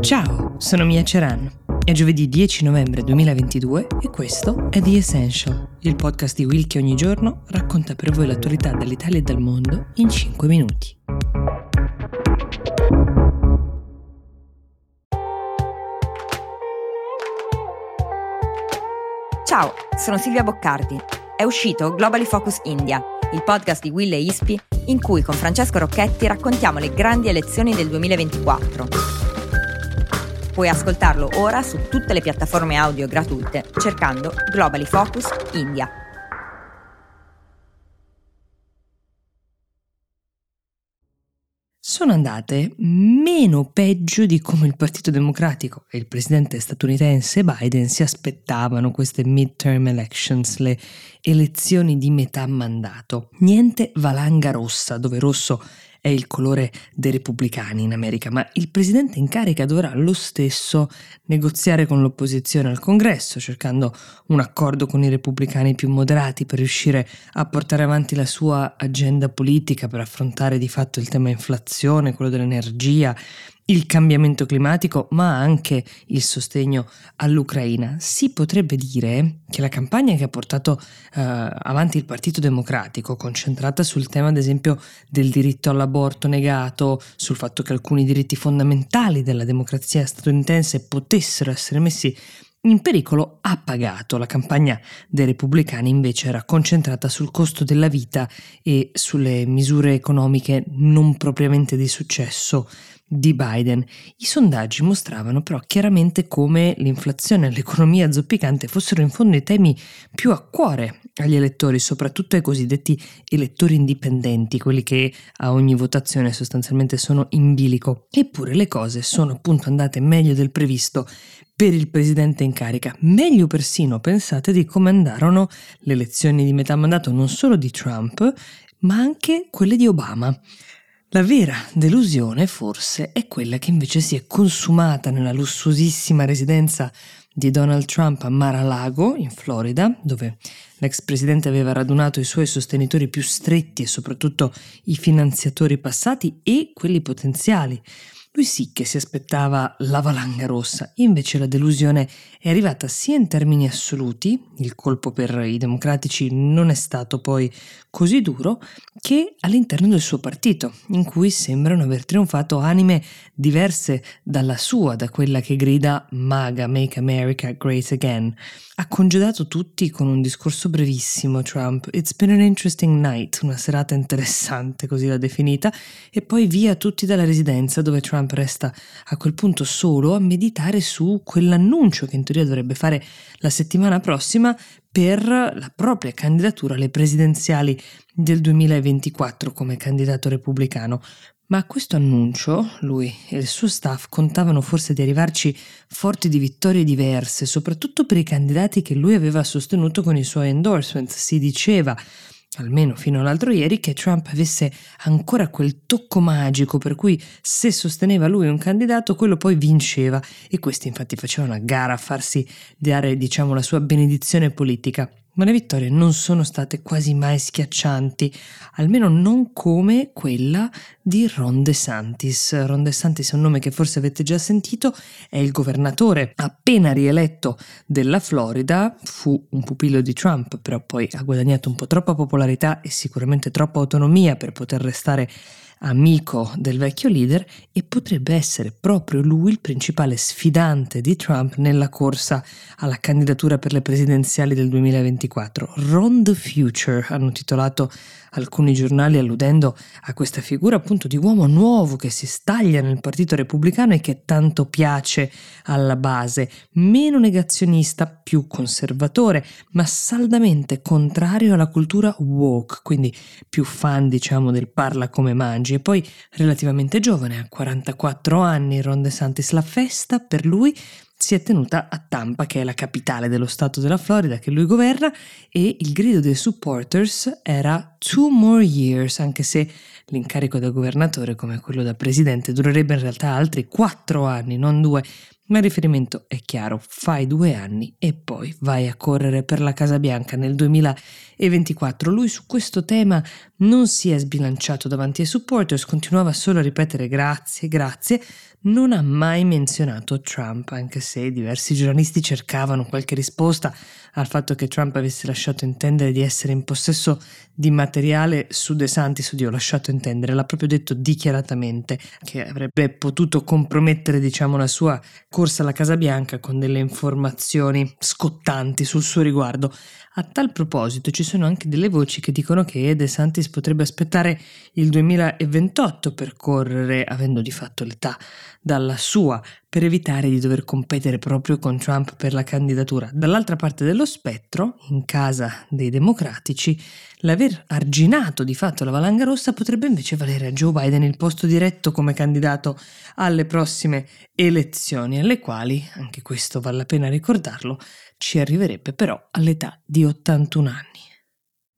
Ciao, sono Mia Ceran. È giovedì 10 novembre 2022 e questo è The Essential, il podcast di Will che ogni giorno racconta per voi l'attualità dall'Italia e dal mondo in 5 minuti. Ciao, sono Silvia Boccardi. È uscito Globally Focus India, il podcast di Will e Ispi in cui con Francesco Rocchetti raccontiamo le grandi elezioni del 2024. Puoi ascoltarlo ora su tutte le piattaforme audio gratuite cercando Globally Focus India. sono andate meno peggio di come il Partito Democratico e il presidente statunitense Biden si aspettavano queste midterm elections, le elezioni di metà mandato. Niente valanga rossa, dove rosso è il colore dei repubblicani in America, ma il presidente in carica dovrà lo stesso negoziare con l'opposizione al congresso, cercando un accordo con i repubblicani più moderati per riuscire a portare avanti la sua agenda politica per affrontare di fatto il tema inflazione, quello dell'energia, il cambiamento climatico, ma anche il sostegno all'Ucraina. Si potrebbe dire che la campagna che ha portato uh, avanti il Partito Democratico, concentrata sul tema ad esempio del diritto all'aborto negato, sul fatto che alcuni diritti fondamentali della democrazia statunitense potessero essere messi in pericolo ha pagato. La campagna dei repubblicani invece era concentrata sul costo della vita e sulle misure economiche non propriamente di successo di Biden. I sondaggi mostravano però chiaramente come l'inflazione e l'economia zoppicante fossero in fondo i temi più a cuore agli elettori, soprattutto ai cosiddetti elettori indipendenti, quelli che a ogni votazione sostanzialmente sono in bilico. Eppure le cose sono appunto andate meglio del previsto per il presidente in carica, meglio persino pensate di come andarono le elezioni di metà mandato non solo di Trump, ma anche quelle di Obama. La vera delusione forse è quella che invece si è consumata nella lussuosissima residenza di Donald Trump a Mar-a-Lago, in Florida, dove l'ex presidente aveva radunato i suoi sostenitori più stretti e soprattutto i finanziatori passati e quelli potenziali. Lui sì che si aspettava la valanga rossa, invece la delusione è arrivata sia in termini assoluti, il colpo per i democratici non è stato poi così duro, che all'interno del suo partito, in cui sembrano aver trionfato anime diverse dalla sua, da quella che grida MAGA, Make America Great Again. Ha congedato tutti con un discorso brevissimo Trump, It's been an interesting night, una serata interessante, così l'ha definita, e poi via tutti dalla residenza dove Trump resta a quel punto solo a meditare su quell'annuncio che in teoria dovrebbe fare la settimana prossima per la propria candidatura alle presidenziali del 2024 come candidato repubblicano. Ma a questo annuncio lui e il suo staff contavano forse di arrivarci forti di vittorie diverse, soprattutto per i candidati che lui aveva sostenuto con i suoi endorsement. Si diceva, almeno fino all'altro ieri, che Trump avesse ancora quel tocco magico per cui se sosteneva lui un candidato, quello poi vinceva. E questi infatti facevano a gara a farsi dare, diciamo, la sua benedizione politica ma le vittorie non sono state quasi mai schiaccianti, almeno non come quella di Ron DeSantis. Ron DeSantis è un nome che forse avete già sentito, è il governatore appena rieletto della Florida, fu un pupillo di Trump, però poi ha guadagnato un po' troppa popolarità e sicuramente troppa autonomia per poter restare amico del vecchio leader e potrebbe essere proprio lui il principale sfidante di Trump nella corsa alla candidatura per le presidenziali del 2024. Ron the Future hanno titolato alcuni giornali alludendo a questa figura appunto di uomo nuovo che si staglia nel Partito Repubblicano e che tanto piace alla base, meno negazionista, più conservatore, ma saldamente contrario alla cultura woke, quindi più fan diciamo del parla come mangi. E poi relativamente giovane, a 44 anni, Ron DeSantis, la festa per lui si è tenuta a Tampa, che è la capitale dello stato della Florida che lui governa, e il grido dei supporters era two more years, anche se l'incarico da governatore come quello da presidente durerebbe in realtà altri quattro anni, non due. Ma il riferimento è chiaro, fai due anni e poi vai a correre per la Casa Bianca nel 2024. Lui su questo tema non si è sbilanciato davanti ai supporters, continuava solo a ripetere grazie, grazie, non ha mai menzionato Trump, anche se diversi giornalisti cercavano qualche risposta al fatto che Trump avesse lasciato intendere di essere in possesso di materiale su De Santis, oddio, lasciato intendere, l'ha proprio detto dichiaratamente che avrebbe potuto compromettere, diciamo, la sua corsa alla Casa Bianca con delle informazioni scottanti sul suo riguardo. A tal proposito ci sono anche delle voci che dicono che De Santis potrebbe aspettare il 2028 per correre, avendo di fatto l'età dalla sua, per evitare di dover competere proprio con Trump per la candidatura. Dall'altra parte dello spettro, in casa dei democratici, l'aver arginato di fatto la valanga rossa potrebbe invece valere a Joe Biden il posto diretto come candidato alle prossime elezioni, alle quali, anche questo vale la pena ricordarlo, ci arriverebbe però all'età di 81 anni.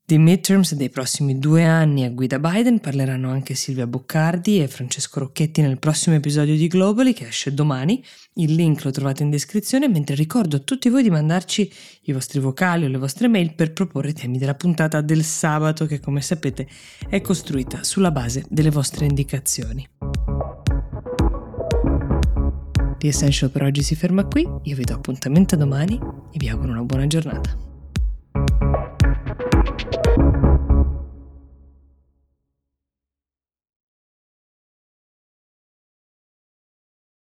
Di midterms dei prossimi due anni a guida Biden parleranno anche Silvia Boccardi e Francesco Rocchetti nel prossimo episodio di Globally che esce domani. Il link lo trovate in descrizione, mentre ricordo a tutti voi di mandarci i vostri vocali o le vostre mail per proporre temi della puntata del sabato che come sapete è costruita sulla base delle vostre indicazioni. The Essential per oggi si ferma qui, io vi do appuntamento domani e vi auguro una buona giornata.